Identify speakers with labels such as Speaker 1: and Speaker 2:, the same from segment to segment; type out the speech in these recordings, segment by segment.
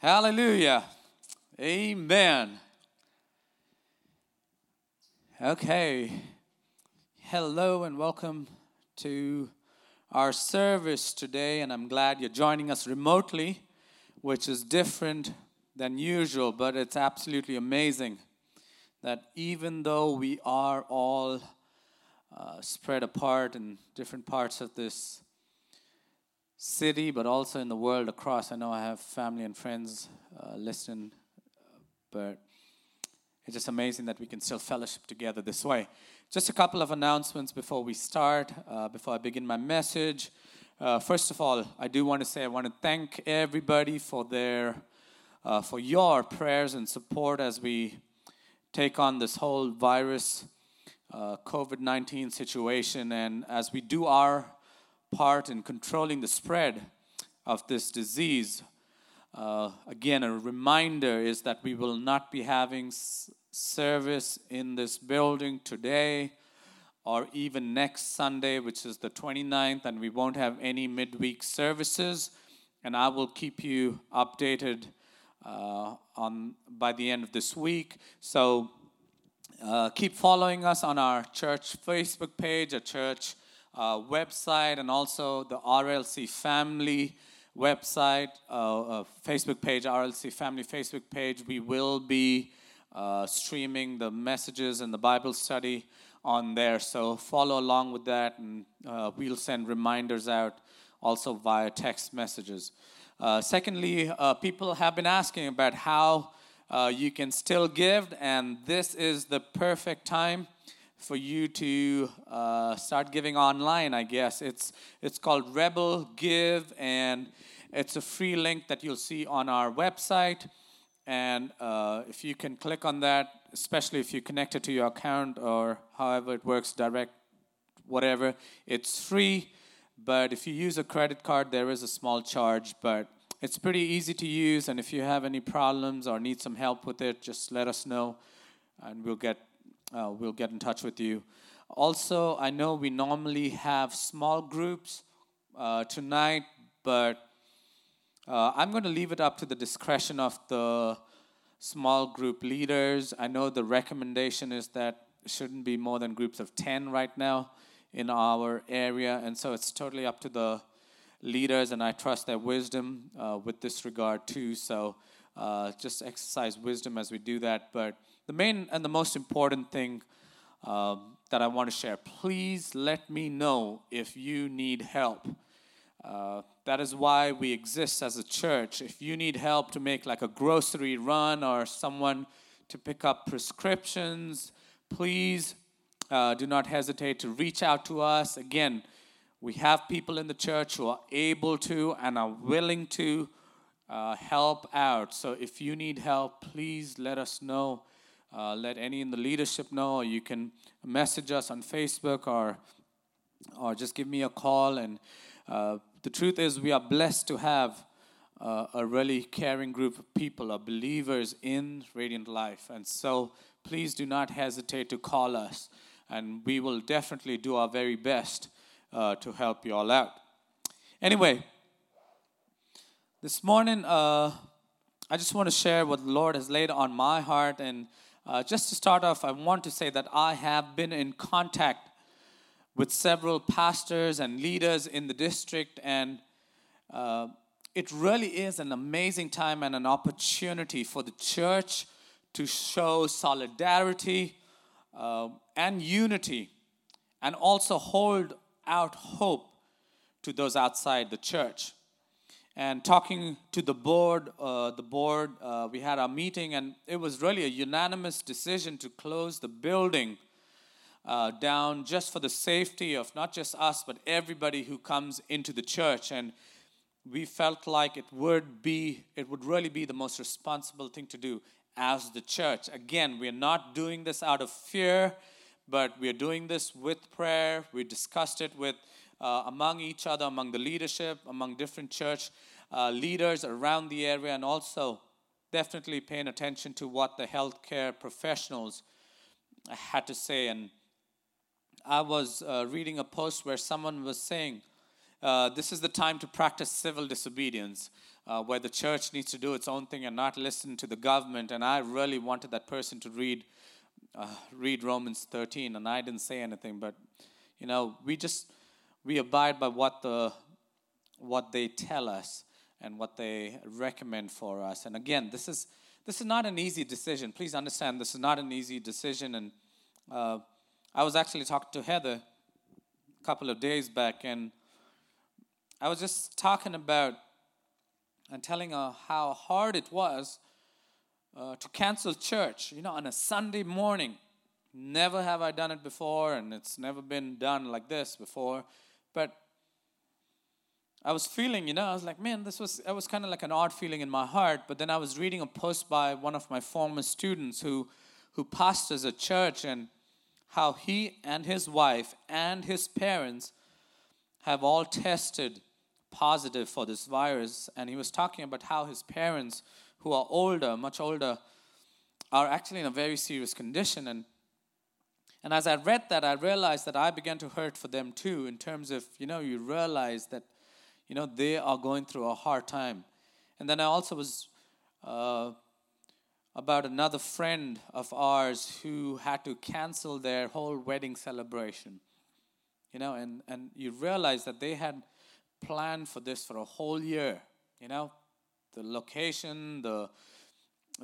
Speaker 1: Hallelujah. Amen. Okay. Hello and welcome to our service today. And I'm glad you're joining us remotely, which is different than usual, but it's absolutely amazing that even though we are all uh, spread apart in different parts of this city, but also in the world across. I know I have family and friends uh, listening, but it's just amazing that we can still fellowship together this way. Just a couple of announcements before we start, uh, before I begin my message. Uh, first of all, I do want to say I want to thank everybody for their, uh, for your prayers and support as we take on this whole virus, uh, COVID 19 situation, and as we do our part in controlling the spread of this disease. Uh, again, a reminder is that we will not be having s- service in this building today or even next Sunday, which is the 29th, and we won't have any midweek services. And I will keep you updated uh, on by the end of this week. So uh, keep following us on our church Facebook page, a church uh, website and also the RLC family website, uh, uh, Facebook page, RLC family Facebook page. We will be uh, streaming the messages and the Bible study on there. So follow along with that, and we'll send reminders out also via text messages. Secondly, people have been asking about how you can still give, and this is the perfect time for you to uh, start giving online, I guess. It's, it's called Rebel Give, and it's a free link that you'll see on our website. And uh, if you can click on that, especially if you connect it to your account or however it works, direct, whatever, it's free. But if you use a credit card, there is a small charge. But it's pretty easy to use. And if you have any problems or need some help with it, just let us know and we'll get uh, we'll get in touch with you. Also, I know we normally have small groups uh, tonight, but uh, I'm going to leave it up to the discretion of the small group leaders. I know the recommendation is that shouldn't be more than groups of 10 right now in our area, and so it's totally up to the leaders, and I trust their wisdom uh, with this regard too. So uh, just exercise wisdom as we do that. But the main and the most important thing um, that I want to share please let me know if you need help. Uh, that is why we exist as a church. If you need help to make like a grocery run or someone to pick up prescriptions, please uh, do not hesitate to reach out to us. Again, we have people in the church who are able to and are willing to uh, help out. So if you need help, please let us know uh, let any in the leadership know, you can message us on Facebook or, or just give me a call. And uh, the truth is, we are blessed to have uh, a really caring group of people, of believers in Radiant Life. And so please do not hesitate to call us, and we will definitely do our very best uh, to help you all out. Anyway, this morning, uh, I just want to share what the Lord has laid on my heart and uh, just to start off, I want to say that I have been in contact with several pastors and leaders in the district, and uh, it really is an amazing time and an opportunity for the church to show solidarity uh, and unity, and also hold out hope to those outside the church and talking to the board uh, the board uh, we had our meeting and it was really a unanimous decision to close the building uh, down just for the safety of not just us but everybody who comes into the church. And we felt like it would be it would really be the most responsible thing to do as the church. Again we're not doing this out of fear but we're doing this with prayer. We discussed it with uh, among each other, among the leadership, among different church uh, leaders around the area, and also definitely paying attention to what the healthcare professionals had to say. And I was uh, reading a post where someone was saying, uh, This is the time to practice civil disobedience. uh, where the church needs to do its own thing and not listen to the government. And I really wanted that person to read uh, read Romans 13, and I didn't say anything, but you know, we just we abide by what the what they tell us and what they recommend for us. And again, this is this is not an easy decision. Please understand, this is not an easy decision. And uh, I was actually talking to Heather a couple of days back, and I was just talking about and telling her how hard it was uh, to cancel church, you know, on a Sunday morning. Never have I done it before, and it's never been done like this before. But I was feeling, you know, I was like, man, this was, it was kind of like an odd feeling in my heart. But then I was reading a post by one of my former students who, who pastors a church and how he and his wife and his parents have all tested positive for this virus. And he was talking about how his parents, who are older, much older, are actually in a very serious condition. And and as I read that, I realized that I began to hurt for them too, in terms of, you know, you realize that, you know, they are going through a hard time. And then I also was uh, about another friend of ours who had to cancel their whole wedding celebration. You know, and, and you realize that they had planned for this for a whole year. You know, the location, the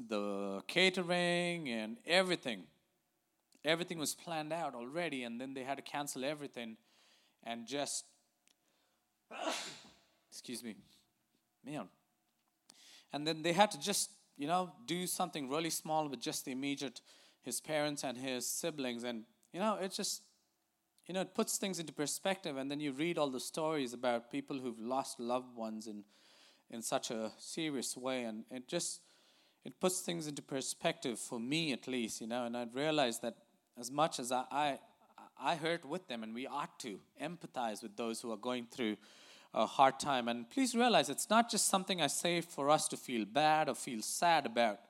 Speaker 1: the catering, and everything. Everything was planned out already, and then they had to cancel everything, and just excuse me, man. And then they had to just you know do something really small with just the immediate his parents and his siblings, and you know it just you know, it puts things into perspective, and then you read all the stories about people who've lost loved ones in, in such a serious way, and it just it puts things into perspective for me at least, you know, and I realized that as much as I, I I hurt with them, and we ought to empathize with those who are going through a hard time. And please realize it's not just something I say for us to feel bad or feel sad about.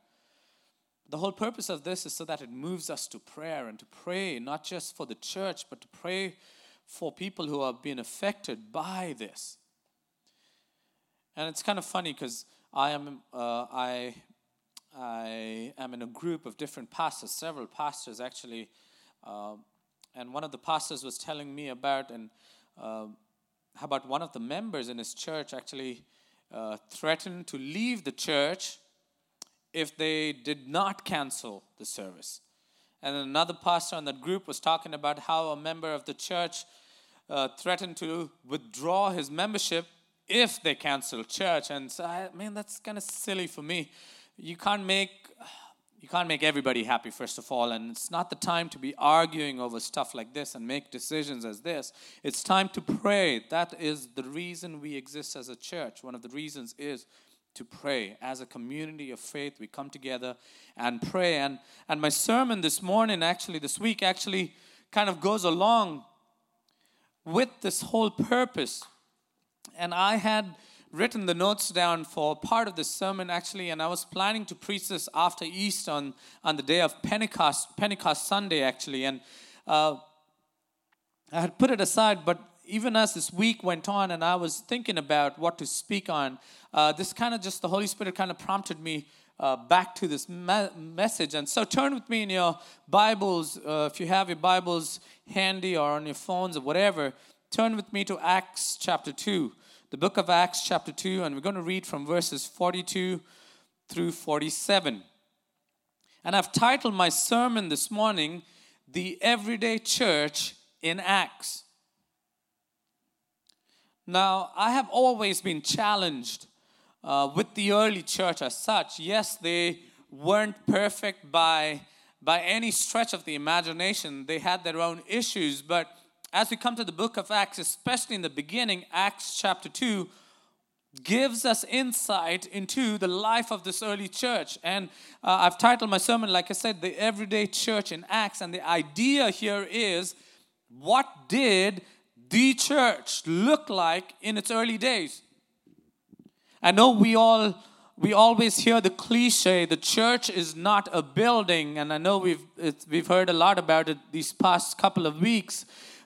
Speaker 1: The whole purpose of this is so that it moves us to prayer and to pray not just for the church, but to pray for people who are being affected by this. And it's kind of funny because I am uh, I I am in a group of different pastors, several pastors actually, uh, and one of the pastors was telling me about and uh, how about one of the members in his church actually uh, threatened to leave the church if they did not cancel the service. And another pastor in that group was talking about how a member of the church uh, threatened to withdraw his membership if they cancel church. And so, I mean, that's kind of silly for me. You can't make you can't make everybody happy first of all and it's not the time to be arguing over stuff like this and make decisions as this it's time to pray that is the reason we exist as a church one of the reasons is to pray. As a community of faith, we come together and pray. And, and my sermon this morning, actually, this week, actually kind of goes along with this whole purpose. And I had written the notes down for part of this sermon actually and i was planning to preach this after Easter on, on the day of pentecost pentecost sunday actually and uh, i had put it aside but even as this week went on and I was thinking about what to speak on, uh, this kind of just the Holy Spirit kind of prompted me uh, back to this me- message. And so turn with me in your Bibles, uh, if you have your Bibles handy or on your phones or whatever, turn with me to Acts chapter 2, the book of Acts chapter 2, and we're going to read from verses 42 through 47. And I've titled my sermon this morning, The Everyday Church in Acts. Now, I have always been challenged uh, with the early church as such. Yes, they weren't perfect by, by any stretch of the imagination, they had their own issues. But as we come to the book of Acts, especially in the beginning, Acts chapter 2, gives us insight into the life of this early church. And uh, I've titled my sermon, like I said, The Everyday Church in Acts. And the idea here is what did the church look like in its early days? I know we all we always hear the cliche the church is not a building and i know we've we've heard a lot about it these past couple of weeks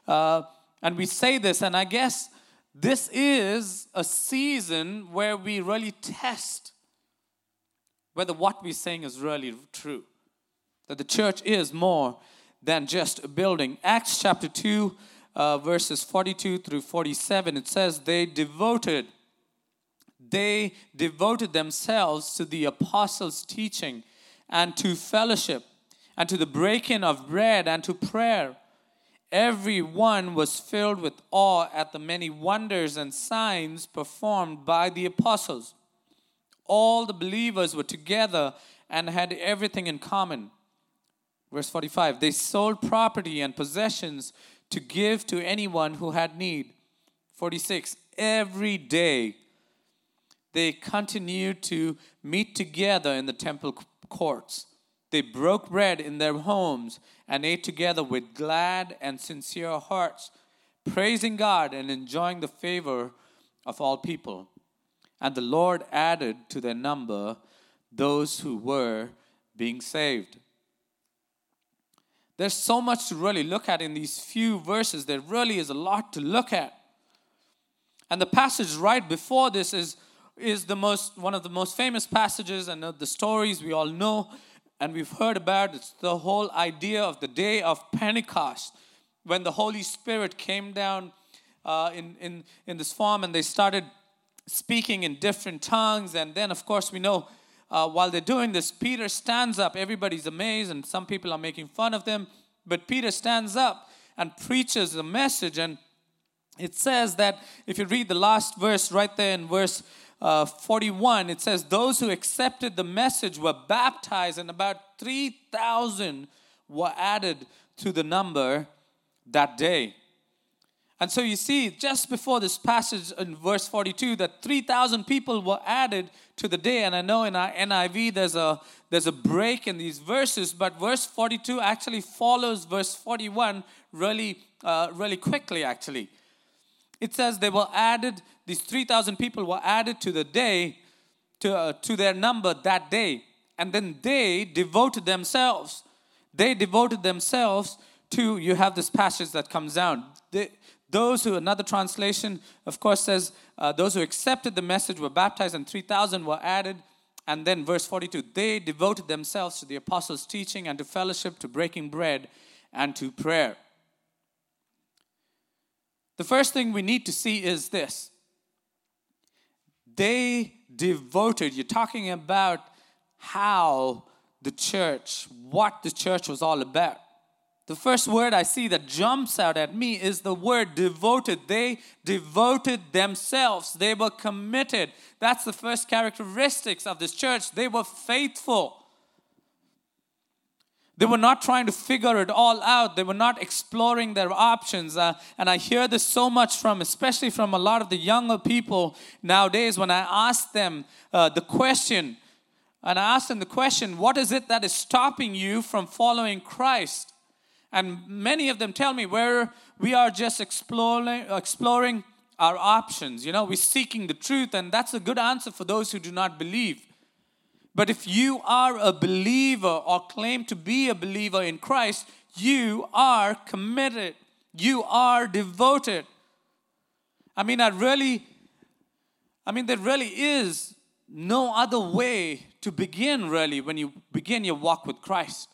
Speaker 1: uh, and we say this and i guess this is a season where we really test whether what we're saying is really true. That the church is more than just a building. Acts chapter 2, uh, verses 42 through 47, it says, They devoted, they devoted themselves to the apostles' teaching and to fellowship and to the breaking of bread and to prayer. Everyone was filled with awe at the many wonders and signs performed by the apostles. All the believers were together and had everything in common. Verse 45 They sold property and possessions to give to anyone who had need. 46 Every day they continued to meet together in the temple courts. They broke bread in their homes and ate together with glad and sincere hearts, praising God and enjoying the favor of all people. And the Lord added to their number those who were being saved. There's so much to really look at in these few verses. There really is a lot to look at. And the passage right before this is, is the most, one of the most famous passages and the stories we all know and we've heard about. It's the whole idea of the day of Pentecost when the Holy Spirit came down uh, in, in, in this form and they started speaking in different tongues. And then, of course, we know uh, while they're doing this, Peter stands up. Everybody's amazed, and some people are making fun of them. But Peter stands up and preaches a message. And it says that if you read the last verse right there in verse uh, 41, it says, Those who accepted the message were baptized, and about 3,000 were added to the number that day. And so you see, just before this passage in verse 42, that 3,000 people were added to the day. And I know in our NIV there's a, there's a break in these verses, but verse 42 actually follows verse 41 really, uh, really quickly, actually. It says they were added, these 3,000 people were added to the day, to, uh, to their number that day. And then they devoted themselves. They devoted themselves to, you have this passage that comes down. They, those who, another translation, of course, says, uh, those who accepted the message were baptized, and 3,000 were added. And then, verse 42 they devoted themselves to the apostles' teaching and to fellowship, to breaking bread, and to prayer. The first thing we need to see is this they devoted, you're talking about how the church, what the church was all about. The first word I see that jumps out at me is the word devoted. They devoted themselves, they were committed. That's the first characteristics of this church. They were faithful. They were not trying to figure it all out. They were not exploring their options. Uh, and I hear this so much from, especially from a lot of the younger people nowadays, when I ask them uh, the question, and I ask them the question, what is it that is stopping you from following Christ? And many of them tell me where we are just exploring, exploring our options. You know, we're seeking the truth, and that's a good answer for those who do not believe. But if you are a believer or claim to be a believer in Christ, you are committed, you are devoted. I mean, I really, I mean, there really is no other way to begin, really, when you begin your walk with Christ.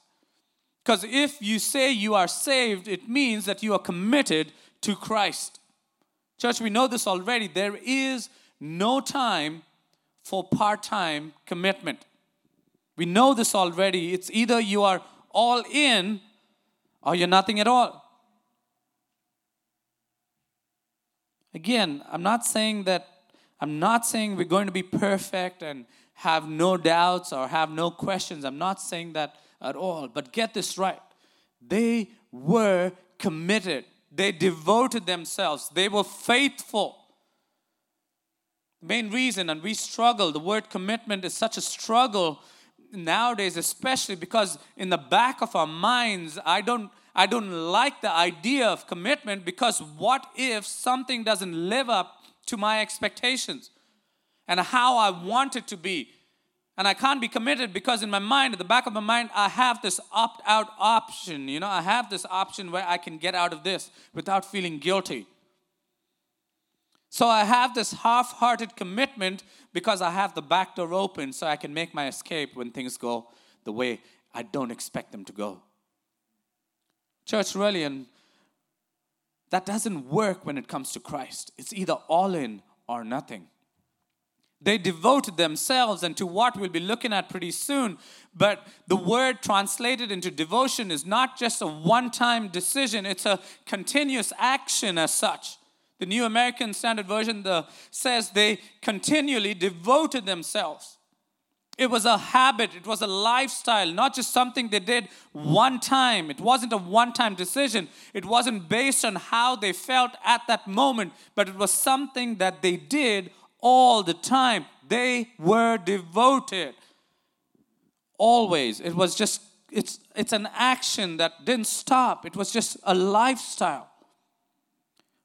Speaker 1: Because if you say you are saved, it means that you are committed to Christ. Church, we know this already. There is no time for part time commitment. We know this already. It's either you are all in or you're nothing at all. Again, I'm not saying that, I'm not saying we're going to be perfect and have no doubts or have no questions. I'm not saying that at all. But get this right they were committed, they devoted themselves, they were faithful. Main reason, and we struggle, the word commitment is such a struggle nowadays, especially because in the back of our minds, I don't. I don't like the idea of commitment because what if something doesn't live up to my expectations and how I want it to be? And I can't be committed because in my mind, at the back of my mind, I have this opt out option. You know, I have this option where I can get out of this without feeling guilty. So I have this half hearted commitment because I have the back door open so I can make my escape when things go the way I don't expect them to go. Church, really, and that doesn't work when it comes to Christ. It's either all in or nothing. They devoted themselves and to what we'll be looking at pretty soon. But the word translated into devotion is not just a one time decision, it's a continuous action as such. The New American Standard Version the, says they continually devoted themselves. It was a habit, it was a lifestyle, not just something they did one time. It wasn't a one time decision. It wasn't based on how they felt at that moment, but it was something that they did all the time. They were devoted. Always. It was just, it's, it's an action that didn't stop, it was just a lifestyle.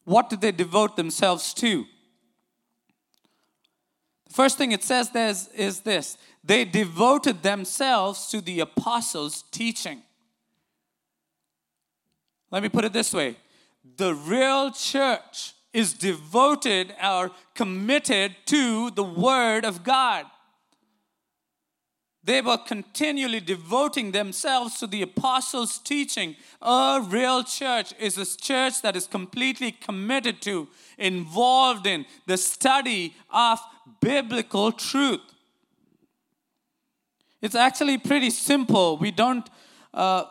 Speaker 1: What did they devote themselves to? The first thing it says there is, is this they devoted themselves to the apostles' teaching. Let me put it this way the real church is devoted or committed to the Word of God. They were continually devoting themselves to the apostles' teaching. A real church is a church that is completely committed to, involved in the study of biblical truth. It's actually pretty simple. We don't, uh,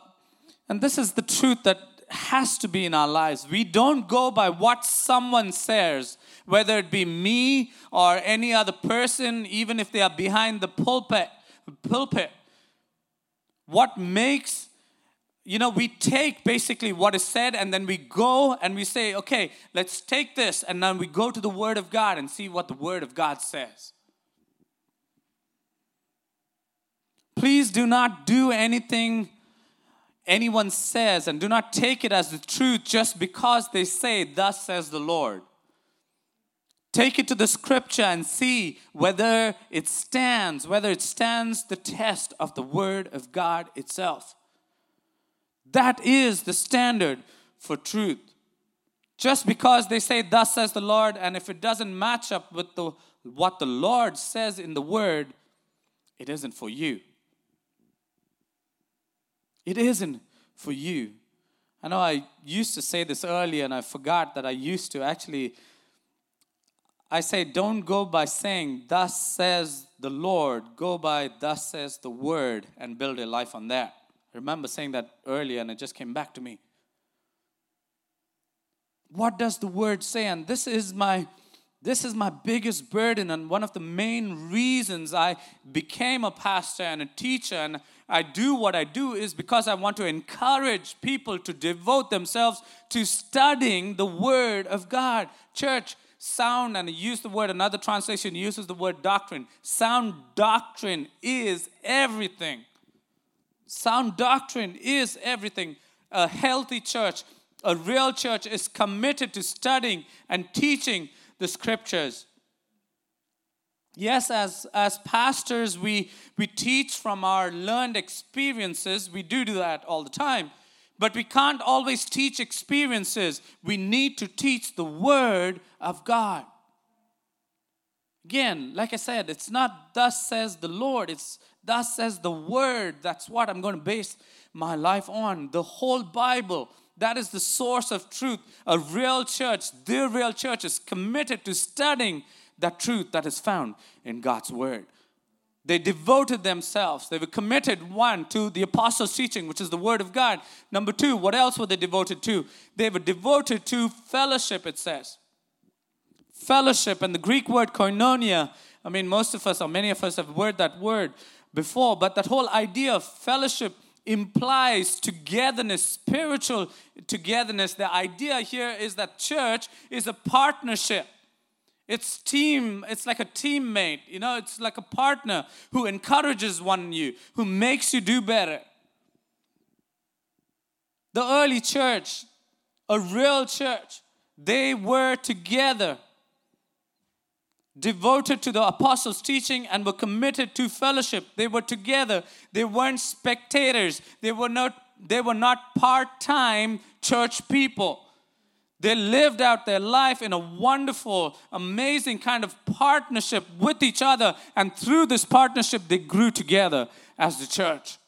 Speaker 1: and this is the truth that has to be in our lives. We don't go by what someone says, whether it be me or any other person, even if they are behind the pulpit pulpit. What makes, you know, we take basically what is said and then we go and we say, okay, let's take this and then we go to the Word of God and see what the Word of God says. Please do not do anything anyone says and do not take it as the truth just because they say, Thus says the Lord. Take it to the scripture and see whether it stands, whether it stands the test of the Word of God itself. That is the standard for truth. Just because they say, Thus says the Lord, and if it doesn't match up with the, what the Lord says in the Word, it isn't for you. It isn't for you. I know I used to say this earlier and I forgot that I used to actually I say, don't go by saying, Thus says the Lord, go by, Thus says the Word, and build a life on that. I remember saying that earlier, and it just came back to me. What does the Word say? And this is my. This is my biggest burden, and one of the main reasons I became a pastor and a teacher, and I do what I do is because I want to encourage people to devote themselves to studying the Word of God. Church, sound, and use the word, another translation uses the word doctrine. Sound doctrine is everything. Sound doctrine is everything. A healthy church, a real church, is committed to studying and teaching the scriptures. Yes, as, as pastors, we, we teach from our learned experiences. We do do that all the time. But we can't always teach experiences. We need to teach the Word of God. Again, like I said, it's not thus says the Lord, it's thus says the Word. That's what I'm going to base my life on. The whole Bible. That is the source of truth. A real church, the real church, is committed to studying that truth that is found in God's Word. They devoted themselves. They were committed, one, to the apostles' teaching, which is the Word of God. Number two, what else were they devoted to? They were devoted to fellowship, it says. Fellowship, and the Greek word koinonia, I mean, most of us, or many of us, have heard that word before, but that whole idea of fellowship implies togetherness, spiritual togetherness. The idea here is that church is a partnership. It's team, it's like a teammate, you know, it's like a partner who encourages one you, who makes you do better. The early church, a real church, they were together, devoted to the apostles' teaching and were committed to fellowship. They were together. They weren't spectators. They were not they were not part-time church people. They lived out their life in a wonderful, amazing kind of partnership with each other. And through this partnership, they grew together as the church.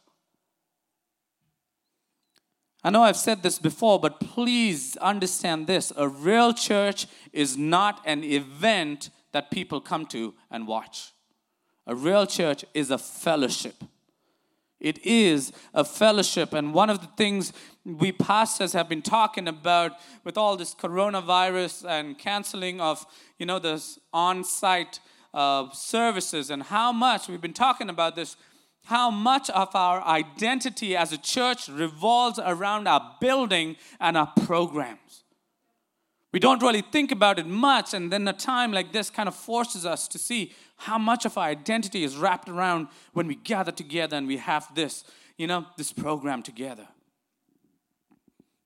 Speaker 1: I know I've said this before, but please understand this. A real church is not an event that people come to and watch. A real church is a fellowship. It is a fellowship. And one of the things we pastors have been talking about with all this coronavirus and canceling of, you know, this on-site uh, services and how much we've been talking about this, how much of our identity as a church revolves around our building and our programs. We don't really think about it much, and then a time like this kind of forces us to see how much of our identity is wrapped around when we gather together and we have this, you know, this program together.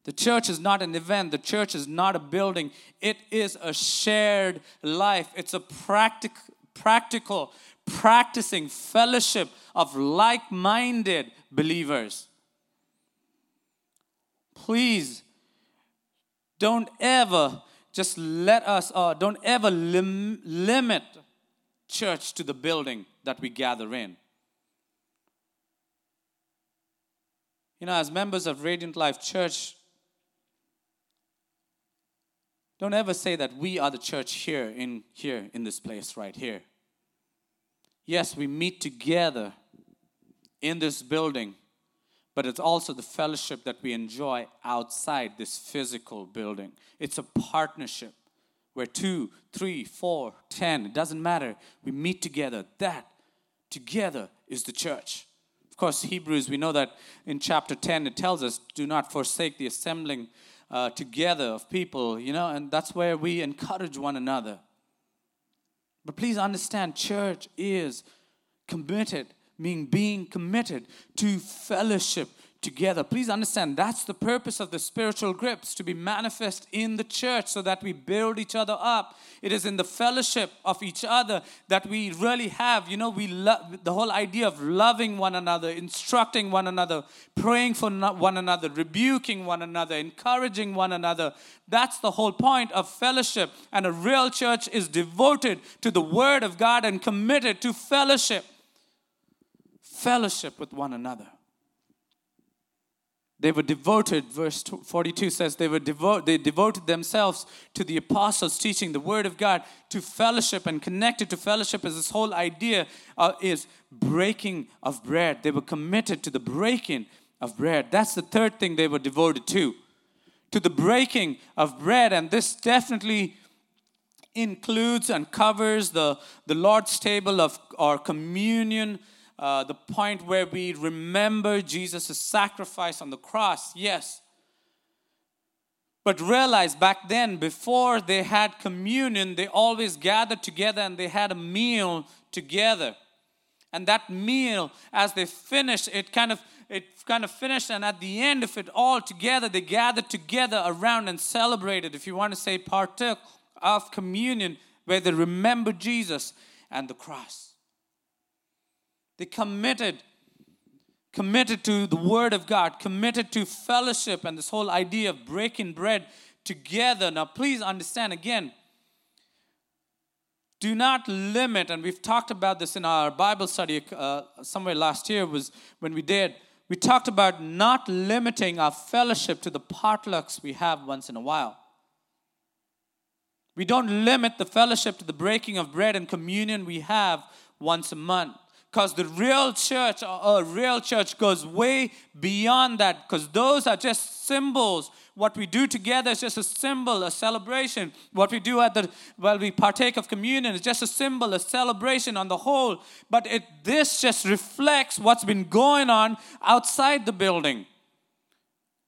Speaker 1: The church is not an event, the church is not a building. It is a shared life. It's a practic- practical, practicing fellowship of like minded believers. Please don't ever just let us, uh, don't ever lim- limit church to the building that we gather in. You know, as members of Radiant Life Church, don't ever say that we are the church here in here in this place right here. Yes, we meet together in this building, but it's also the fellowship that we enjoy outside this physical building. It's a partnership where two, three, four, ten, it doesn't matter. We meet together. That together is the church. Of course, Hebrews, we know that in chapter 10, it tells us, do not forsake the assembling uh, together of people, you know, and that's where we encourage one another. But please understand, church is committed, meaning being committed to fellowship together. Please understand that's the purpose of the spiritual grips to be manifest in the church so that we build each other up. It is in the fellowship of each other that we really have, you know, we love the whole idea of loving one another, instructing one another, praying for one another, rebuking one another, encouraging one another. That's the whole point of fellowship. And a real church is devoted to the word of God and committed to fellowship. Fellowship with one another. They were devoted, verse 42 says, they, were devo- they devoted themselves to the apostles teaching the word of God, to fellowship, and connected to fellowship is this whole idea uh, is breaking of bread. They were committed to the breaking of bread. That's the third thing they were devoted to, to the breaking of bread. And this definitely includes and covers the, the Lord's table of our communion uh, the point where we remember Jesus' sacrifice on the cross, yes. But realize back then, before they had communion, they always gathered together and they had a meal together. And that meal, as they finished, it kind of it kind of finished, and at the end of it all together, they gathered together around and celebrated, if you want to say partook of communion, where they remembered Jesus and the cross. They committed, committed to the Word of God, committed to fellowship and this whole idea of breaking bread together. Now, please understand again, do not limit, and we've talked about this in our Bible study uh, somewhere last year, was when we did. We talked about not limiting our fellowship to the potlucks we have once in a while. We don't limit the fellowship to the breaking of bread and communion we have once a month. Because the real church, a real church goes way beyond that, because those are just symbols. What we do together is just a symbol, a celebration. What we do at the while we partake of communion is just a symbol, a celebration on the whole. But it this just reflects what's been going on outside the building.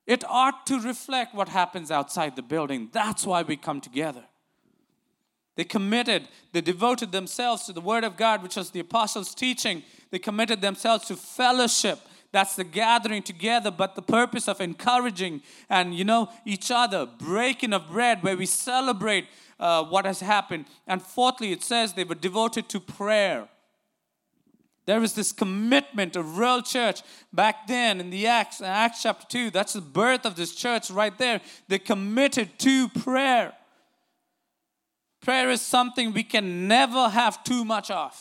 Speaker 1: It ought to reflect what happens outside the building. That's why we come together. They committed, they devoted themselves to the Word of God, which was the apostles' teaching. They committed themselves to fellowship. That's the gathering together, but the purpose of encouraging and, you know, each other, breaking of bread, where we celebrate uh, what has happened. And fourthly, it says they were devoted to prayer. There was this commitment of real church back then in the Acts, Acts chapter 2. That's the birth of this church right there. They committed to prayer. Prayer is something we can never have too much of.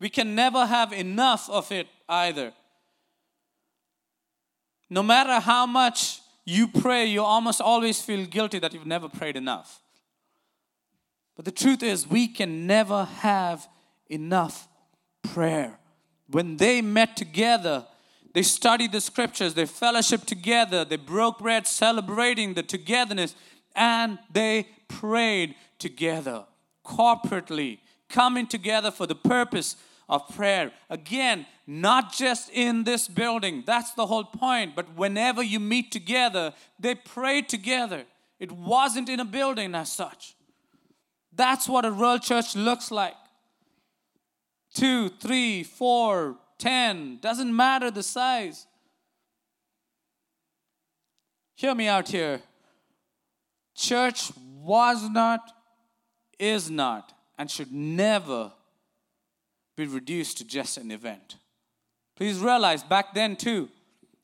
Speaker 1: We can never have enough of it either. No matter how much you pray, you almost always feel guilty that you've never prayed enough. But the truth is, we can never have enough prayer. When they met together, they studied the scriptures, they fellowshiped together, they broke bread, celebrating the togetherness, and they prayed together, corporately, coming together for the purpose of prayer. Again, not just in this building, that's the whole point, but whenever you meet together, they prayed together. It wasn't in a building as such. That's what a real church looks like two, three, four, ten, doesn't matter the size. Hear me out here. Church was not, is not, and should never be reduced to just an event. Please realize back then, too,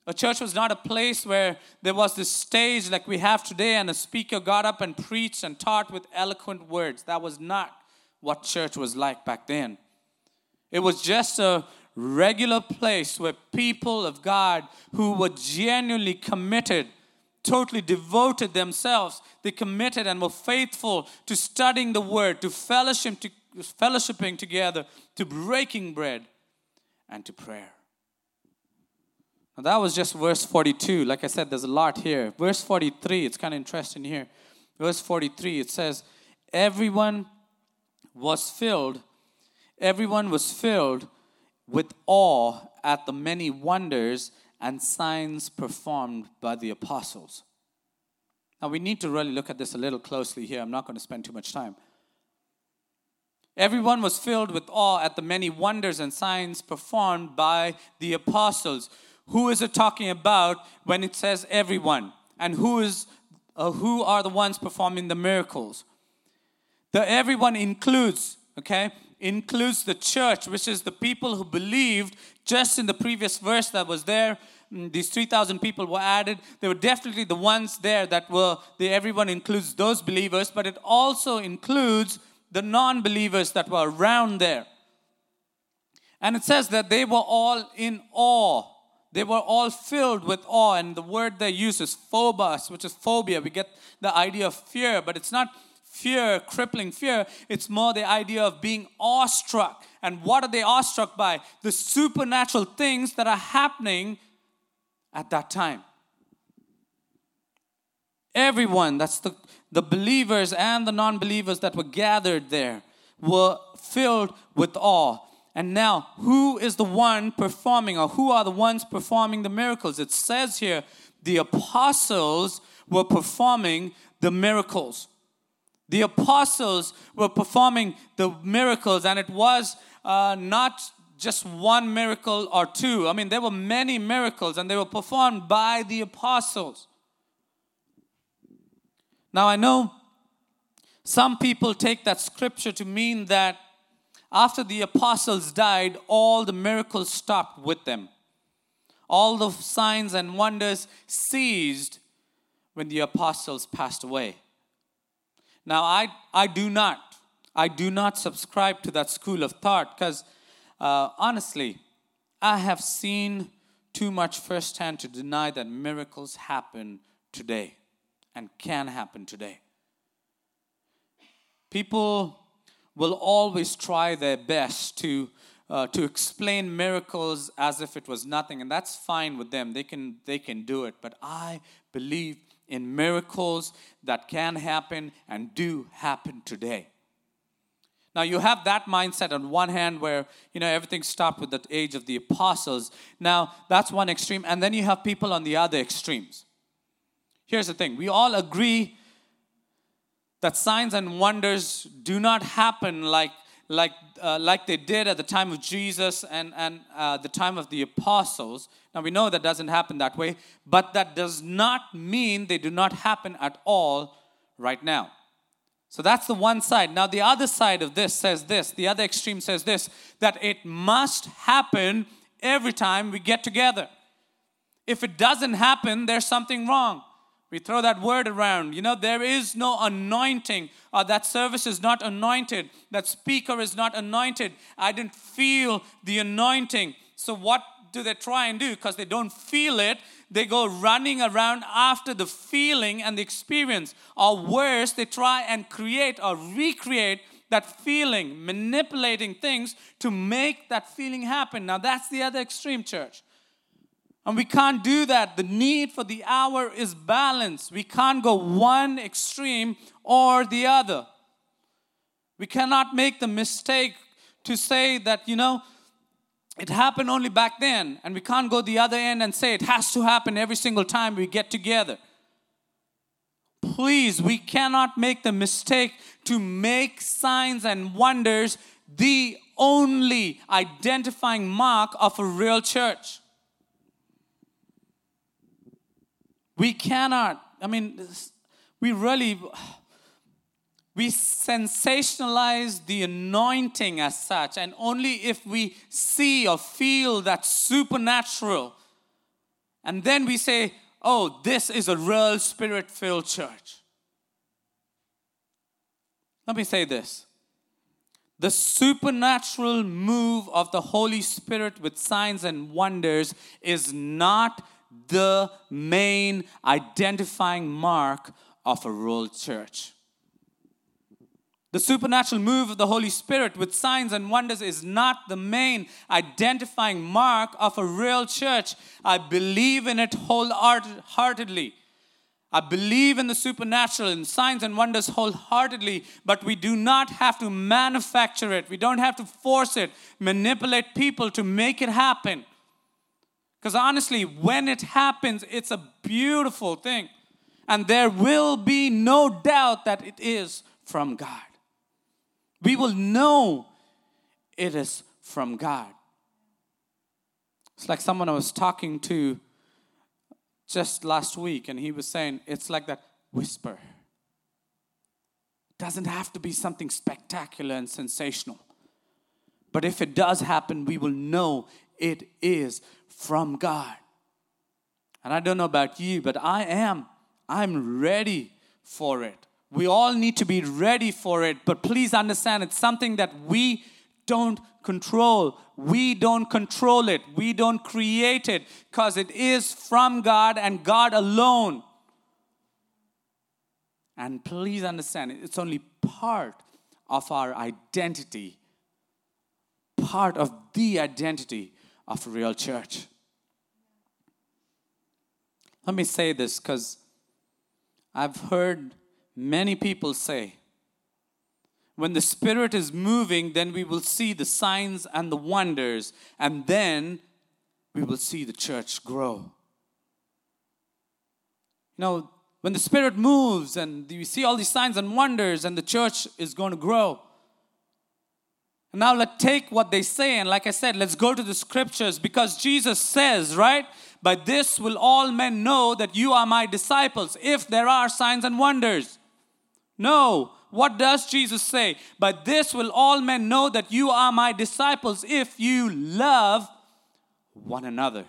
Speaker 1: a church was not a place where there was this stage like we have today and a speaker got up and preached and taught with eloquent words. That was not what church was like back then. It was just a regular place where people of God who were genuinely committed, totally devoted themselves, they committed and were faithful to studying the word, to fellowship to fellowshipping together, to breaking bread, and to prayer. Now that was just verse 42. Like I said, there's a lot here. Verse 43, it's kind of interesting here. Verse 43, it says, Everyone was filled Everyone was filled with awe at the many wonders and signs performed by the apostles. Now, we need to really look at this a little closely here. I'm not going to spend too much time. Everyone was filled with awe at the many wonders and signs performed by the apostles. Who is it talking about when it says everyone? And who is uh, who are the ones performing the miracles? The everyone includes, okay? Includes the church, which is the people who believed just in the previous verse that was there. Mm, these 3,000 people were added. They were definitely the ones there that were, the, everyone includes those believers, but it also includes the non believers that were around there. And it says that they were all in awe. They were all filled with awe. And the word they use is phobos, which is phobia. We get the idea of fear, but it's not fear, crippling fear. It's more the idea of being awestruck. And what are they awestruck by? The supernatural things that are happening at that time. Everyone, that's the, the believers and the non believers that were gathered there, were filled with awe. And now, who is the one performing, or who are the ones performing the miracles? It says here, the apostles were performing the miracles. The apostles were performing the miracles, and it was uh, not just one miracle or two. I mean, there were many miracles, and they were performed by the apostles. Now, I know some people take that scripture to mean that after the apostles died, all the miracles stopped with them. All the signs and wonders ceased when the apostles passed away. Now, I, I do not. I do not subscribe to that school of thought because uh, honestly, I have seen too much firsthand to deny that miracles happen today and can happen today. People will always try their best to uh, to explain miracles as if it was nothing and that's fine with them they can they can do it but i believe in miracles that can happen and do happen today. Now you have that mindset on one hand where you know everything stopped with the age of the apostles. Now that's one extreme and then you have people on the other extremes. Here's the thing, we all agree that signs and wonders do not happen like like, uh, like they did at the time of Jesus and, and uh, the time of the apostles. Now we know that doesn't happen that way, but that does not mean they do not happen at all right now. So that's the one side. Now, the other side of this says this, the other extreme says this that it must happen every time we get together. If it doesn't happen, there's something wrong. We throw that word around. You know, there is no anointing. Uh, that service is not anointed. That speaker is not anointed. I didn't feel the anointing. So, what do they try and do? Because they don't feel it, they go running around after the feeling and the experience. Or worse, they try and create or recreate that feeling, manipulating things to make that feeling happen. Now, that's the other extreme, church. And we can't do that. The need for the hour is balance. We can't go one extreme or the other. We cannot make the mistake to say that, you know, it happened only back then, and we can't go the other end and say it has to happen every single time we get together. Please, we cannot make the mistake to make signs and wonders the only identifying mark of a real church. We cannot, I mean, we really, we sensationalize the anointing as such, and only if we see or feel that supernatural, and then we say, oh, this is a real spirit filled church. Let me say this the supernatural move of the Holy Spirit with signs and wonders is not the main identifying mark of a rural church. The supernatural move of the Holy Spirit with signs and wonders is not the main identifying mark of a real church. I believe in it wholeheartedly. I believe in the supernatural and signs and wonders wholeheartedly, but we do not have to manufacture it. We don't have to force it, manipulate people to make it happen. Because honestly, when it happens, it's a beautiful thing. And there will be no doubt that it is from God. We will know it is from God. It's like someone I was talking to just last week, and he was saying, it's like that whisper. It doesn't have to be something spectacular and sensational. But if it does happen, we will know it is from God. And I don't know about you, but I am. I'm ready for it. We all need to be ready for it, but please understand it's something that we don't control. We don't control it. We don't create it because it is from God and God alone. And please understand, it's only part of our identity, part of the identity of a real church. Let me say this because I've heard many people say, when the Spirit is moving, then we will see the signs and the wonders, and then we will see the church grow. You know, when the Spirit moves and you see all these signs and wonders, and the church is going to grow. Now let's take what they say, and like I said, let's go to the scriptures because Jesus says, right? By this will all men know that you are my disciples, if there are signs and wonders. No. What does Jesus say? By this will all men know that you are my disciples, if you love one another.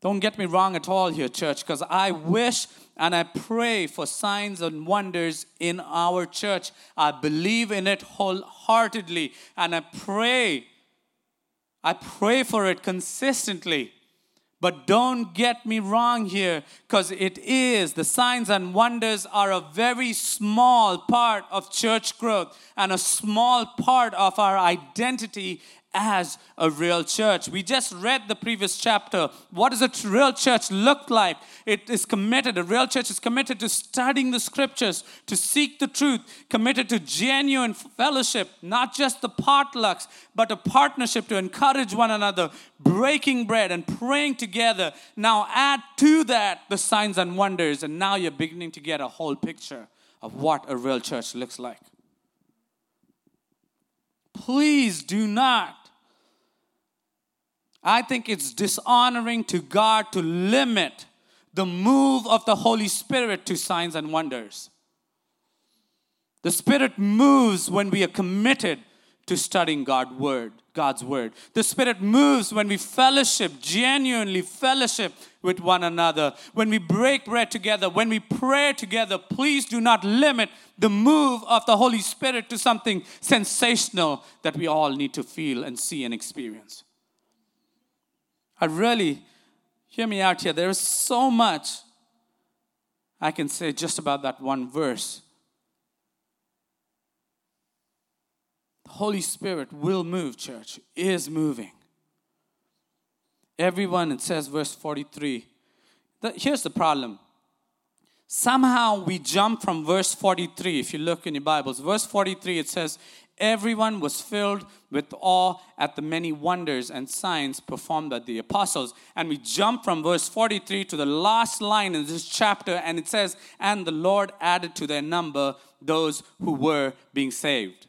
Speaker 1: Don't get me wrong at all here, church, because I wish and I pray for signs and wonders in our church. I believe in it wholeheartedly, and I pray, I pray for it consistently. But don't get me wrong here, because it is, the signs and wonders are a very small part of church growth and a small part of our identity as a real church. We just read the previous chapter. What does a real church look like? It is committed, a real church is committed to studying the scriptures, to seek the truth, committed to genuine fellowship, not just the potlucks, but a partnership to encourage one another, breaking bread and praying together. Now add to that the signs and wonders, and now you're beginning to get a whole picture of what a real church looks like. Please do not I think it's dishonoring to God to limit the move of the Holy Spirit to signs and wonders. The Spirit moves when we are committed to studying God's word, God's word. The Spirit moves when we fellowship, genuinely fellowship with one another. When we break bread together, when we pray together, please do not limit the move of the Holy Spirit to something sensational that we all need to feel and see and experience. I really, hear me out here, there is so much I can say just about that one verse. The Holy Spirit will move, church, is moving. Everyone, it says, verse 43. The, here's the problem. Somehow we jump from verse 43. If you look in your Bibles, verse 43, it says, Everyone was filled with awe at the many wonders and signs performed by the apostles. And we jump from verse 43 to the last line in this chapter, and it says, And the Lord added to their number those who were being saved.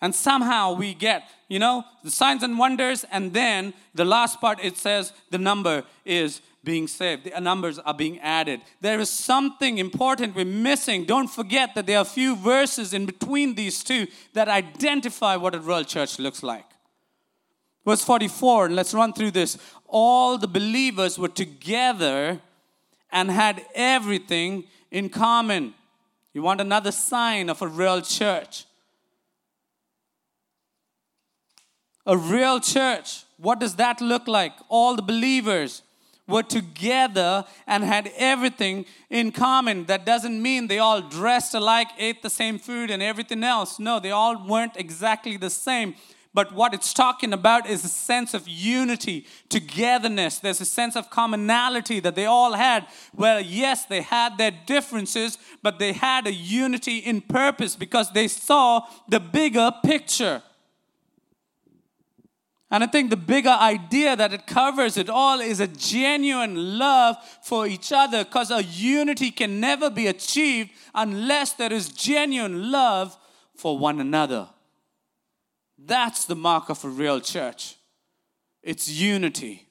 Speaker 1: And somehow we get, you know, the signs and wonders, and then the last part it says the number is being saved. The numbers are being added. There is something important we're missing. Don't forget that there are a few verses in between these two that identify what a real church looks like. Verse 44, let's run through this. All the believers were together and had everything in common. You want another sign of a real church? A real church, what does that look like? All the believers were together and had everything in common. That doesn't mean they all dressed alike, ate the same food, and everything else. No, they all weren't exactly the same. But what it's talking about is a sense of unity, togetherness. There's a sense of commonality that they all had. Well, yes, they had their differences, but they had a unity in purpose because they saw the bigger picture. And I think the bigger idea that it covers it all is a genuine love for each other because a unity can never be achieved unless there is genuine love for one another. That's the mark of a real church. It's unity.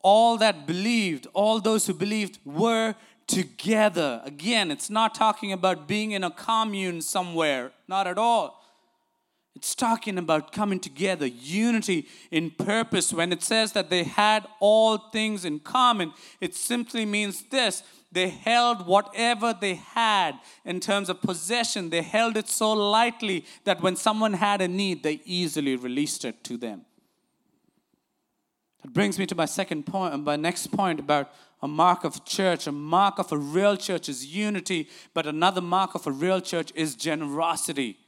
Speaker 1: All that believed, all those who believed were together. Again, it's not talking about being in a commune somewhere, not at all. It's talking about coming together, unity in purpose. When it says that they had all things in common, it simply means this they held whatever they had in terms of possession, they held it so lightly that when someone had a need, they easily released it to them. That brings me to my second point, my next point about a mark of church. A mark of a real church is unity, but another mark of a real church is generosity.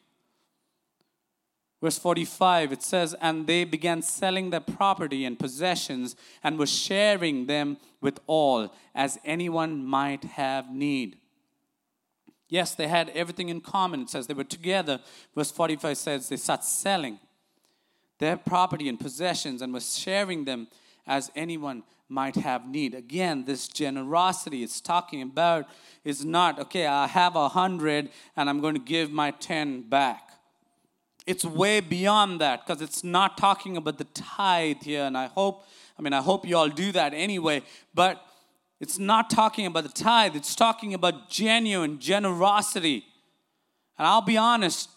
Speaker 1: Verse 45, it says, And they began selling their property and possessions and were sharing them with all, as anyone might have need. Yes, they had everything in common. It says they were together. Verse 45 says they start selling their property and possessions and were sharing them as anyone might have need. Again, this generosity it's talking about is not, okay, I have a hundred and I'm going to give my 10 back it's way beyond that because it's not talking about the tithe here. And I hope, I mean, I hope you all do that anyway, but it's not talking about the tithe, it's talking about genuine generosity. And I'll be honest,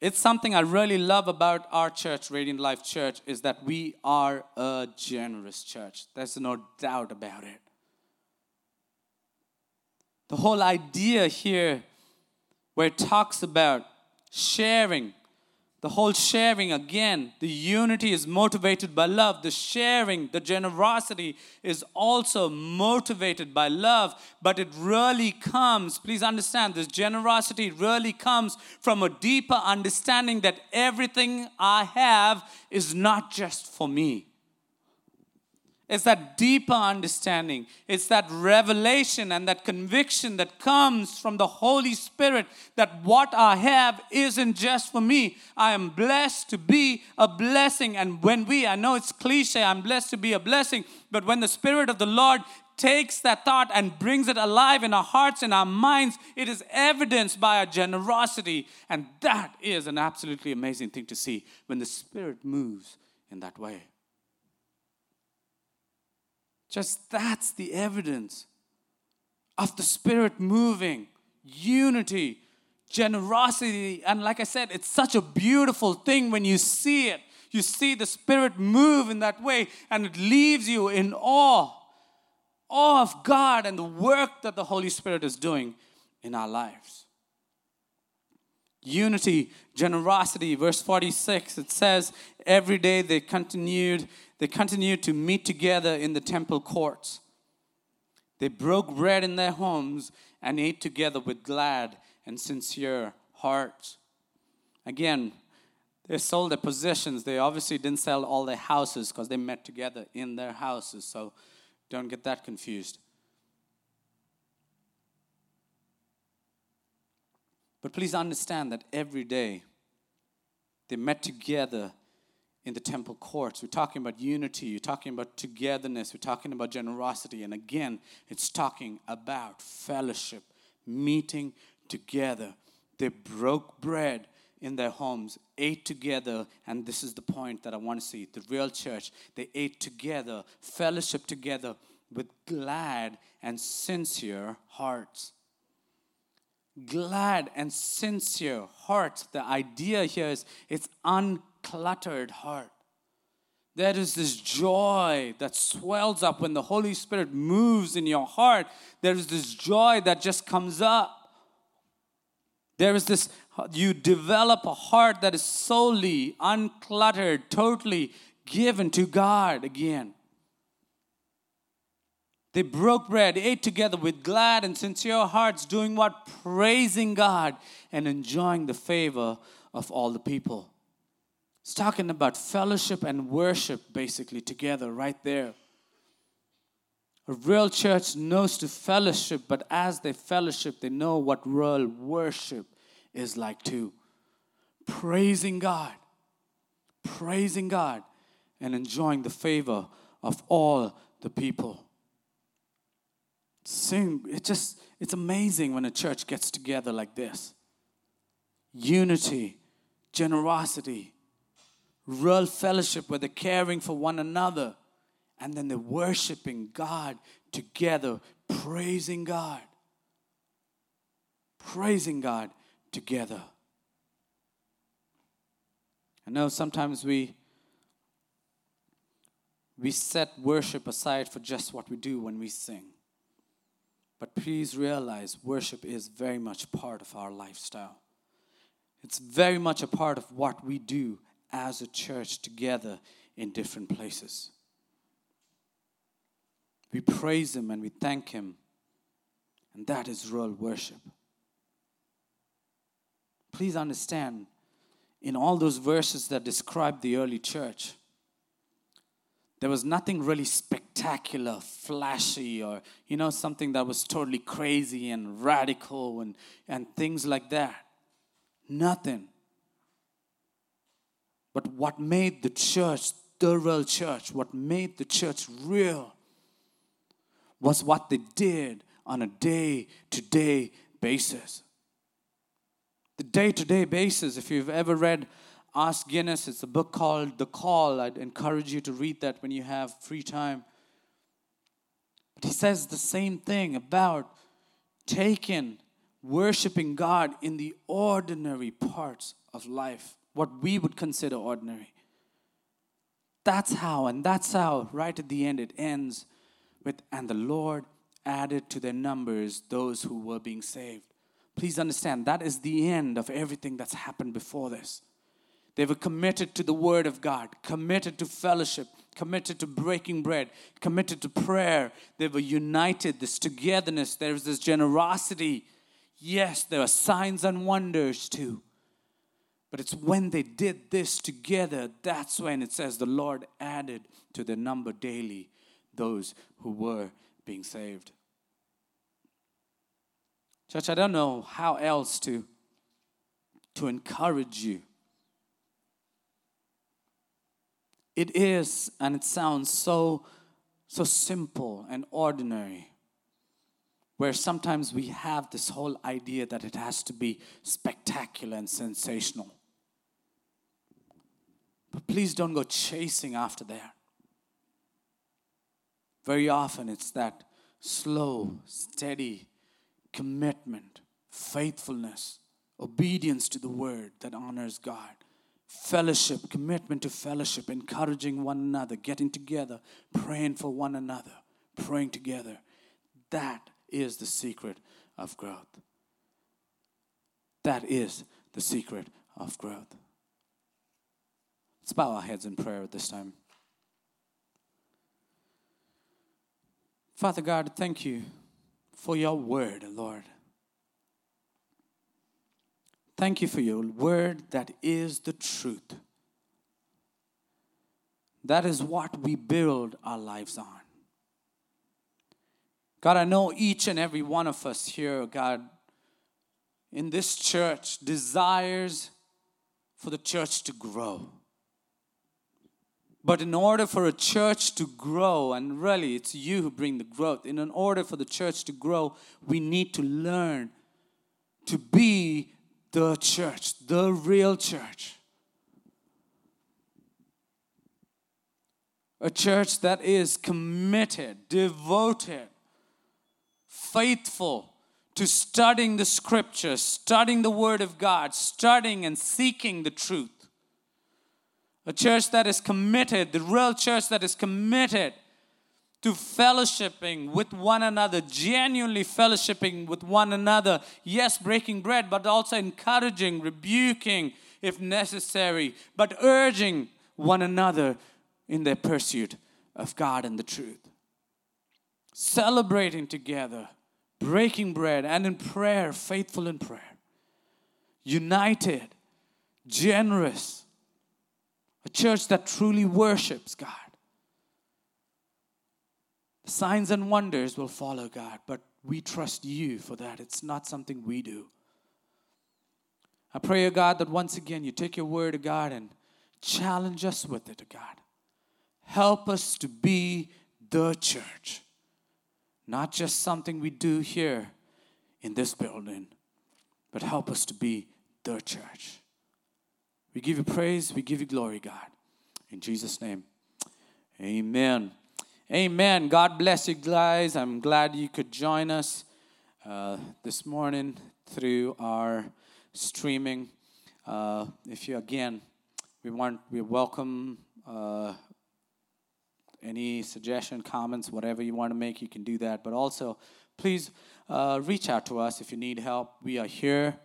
Speaker 1: it's something I really love about our church, Radiant Life Church, is that we are a generous church. There's no doubt about it. The whole idea here, where it talks about sharing. The whole sharing again, the unity is motivated by love. The sharing, the generosity is also motivated by love, but it really comes, please understand, this generosity really comes from a deeper understanding that everything I have is not just for me. It's that deeper understanding. It's that revelation and that conviction that comes from the Holy Spirit that what I have isn't just for me. I am blessed to be a blessing. And when we, I know it's cliche, I'm blessed to be a blessing, but when the Spirit of the Lord takes that thought and brings it alive in our hearts and our minds, it is evidenced by our generosity. And that is an absolutely amazing thing to see when the Spirit moves in that way. Just that's the evidence of the Spirit moving, unity, generosity. And like I said, it's such a beautiful thing when you see it. You see the Spirit move in that way, and it leaves you in awe awe of God and the work that the Holy Spirit is doing in our lives. Unity, generosity, verse 46, it says, every day they continued, they continued to meet together in the temple courts. They broke bread in their homes and ate together with glad and sincere hearts. Again, they sold their possessions. They obviously didn't sell all their houses because they met together in their houses. So don't get that confused. But please understand that every day they met together in the temple courts. We're talking about unity, we're talking about togetherness, we're talking about generosity. And again, it's talking about fellowship, meeting together. They broke bread in their homes, ate together, and this is the point that I want to see the real church. They ate together, fellowship together with glad and sincere hearts. Glad and sincere hearts. The idea here is it's uncluttered heart. There is this joy that swells up when the Holy Spirit moves in your heart. There is this joy that just comes up. There is this, you develop a heart that is solely, uncluttered, totally given to God again. They broke bread, ate together with glad and sincere hearts, doing what? Praising God and enjoying the favor of all the people. It's talking about fellowship and worship basically together right there. A real church knows to fellowship, but as they fellowship, they know what real worship is like too. Praising God, praising God, and enjoying the favor of all the people. Sing, it just, it's amazing when a church gets together like this. Unity, generosity, real fellowship where they're caring for one another and then they're worshiping God together, praising God. Praising God together. I know sometimes we we set worship aside for just what we do when we sing. But please realize worship is very much part of our lifestyle. It's very much a part of what we do as a church together in different places. We praise Him and we thank Him, and that is real worship. Please understand, in all those verses that describe the early church, there was nothing really spectacular, flashy, or you know, something that was totally crazy and radical and, and things like that. Nothing. But what made the church the real church, what made the church real, was what they did on a day to day basis. The day to day basis, if you've ever read Os Guinness, it's a book called The Call. I'd encourage you to read that when you have free time. But he says the same thing about taking, worshiping God in the ordinary parts of life, what we would consider ordinary. That's how, and that's how, right at the end, it ends with, and the Lord added to their numbers those who were being saved. Please understand, that is the end of everything that's happened before this. They were committed to the Word of God, committed to fellowship, committed to breaking bread, committed to prayer. They were united, this togetherness, there was this generosity. Yes, there are signs and wonders too. But it's when they did this together, that's when it says the Lord added to the number daily those who were being saved. Church, I don't know how else to, to encourage you It is, and it sounds so, so simple and ordinary, where sometimes we have this whole idea that it has to be spectacular and sensational. But please don't go chasing after that. Very often it's that slow, steady commitment, faithfulness, obedience to the word that honors God. Fellowship, commitment to fellowship, encouraging one another, getting together, praying for one another, praying together. That is the secret of growth. That is the secret of growth. Let's bow our heads in prayer at this time. Father God, thank you for your word, Lord. Thank you for your word that is the truth. That is what we build our lives on. God, I know each and every one of us here, God, in this church desires for the church to grow. But in order for a church to grow, and really it's you who bring the growth, in order for the church to grow, we need to learn to be the church, the real church. A church that is committed, devoted, faithful to studying the scriptures, studying the Word of God, studying and seeking the truth. A church that is committed, the real church that is committed to fellowshipping with one another, genuinely fellowshipping with one another. Yes, breaking bread, but also encouraging, rebuking if necessary, but urging one another in their pursuit of God and the truth. Celebrating together, breaking bread, and in prayer, faithful in prayer. United, generous, church that truly worships God. Signs and wonders will follow God, but we trust you for that. It's not something we do. I pray, O God, that once again you take your word, O God, and challenge us with it, O God. Help us to be the church, not just something we do here in this building, but help us to be the church. We give you praise, we give you glory, God. In Jesus' name, amen. Amen. God bless you guys. I'm glad you could join us uh, this morning through our streaming. Uh, if you, again, we want, we welcome uh, any suggestion, comments, whatever you want to make, you can do that. But also, please uh, reach out to us if you need help. We are here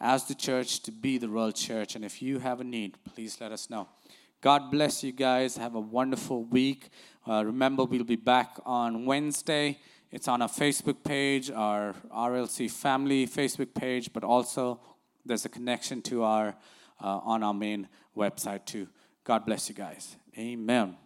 Speaker 1: as the church to be the real church. And if you have a need, please let us know. God bless you guys. Have a wonderful week. Uh, remember, we'll be back on Wednesday. It's on our Facebook page, our RLC family Facebook page, but also there's a connection to our uh, on our main website too. God bless you guys. Amen.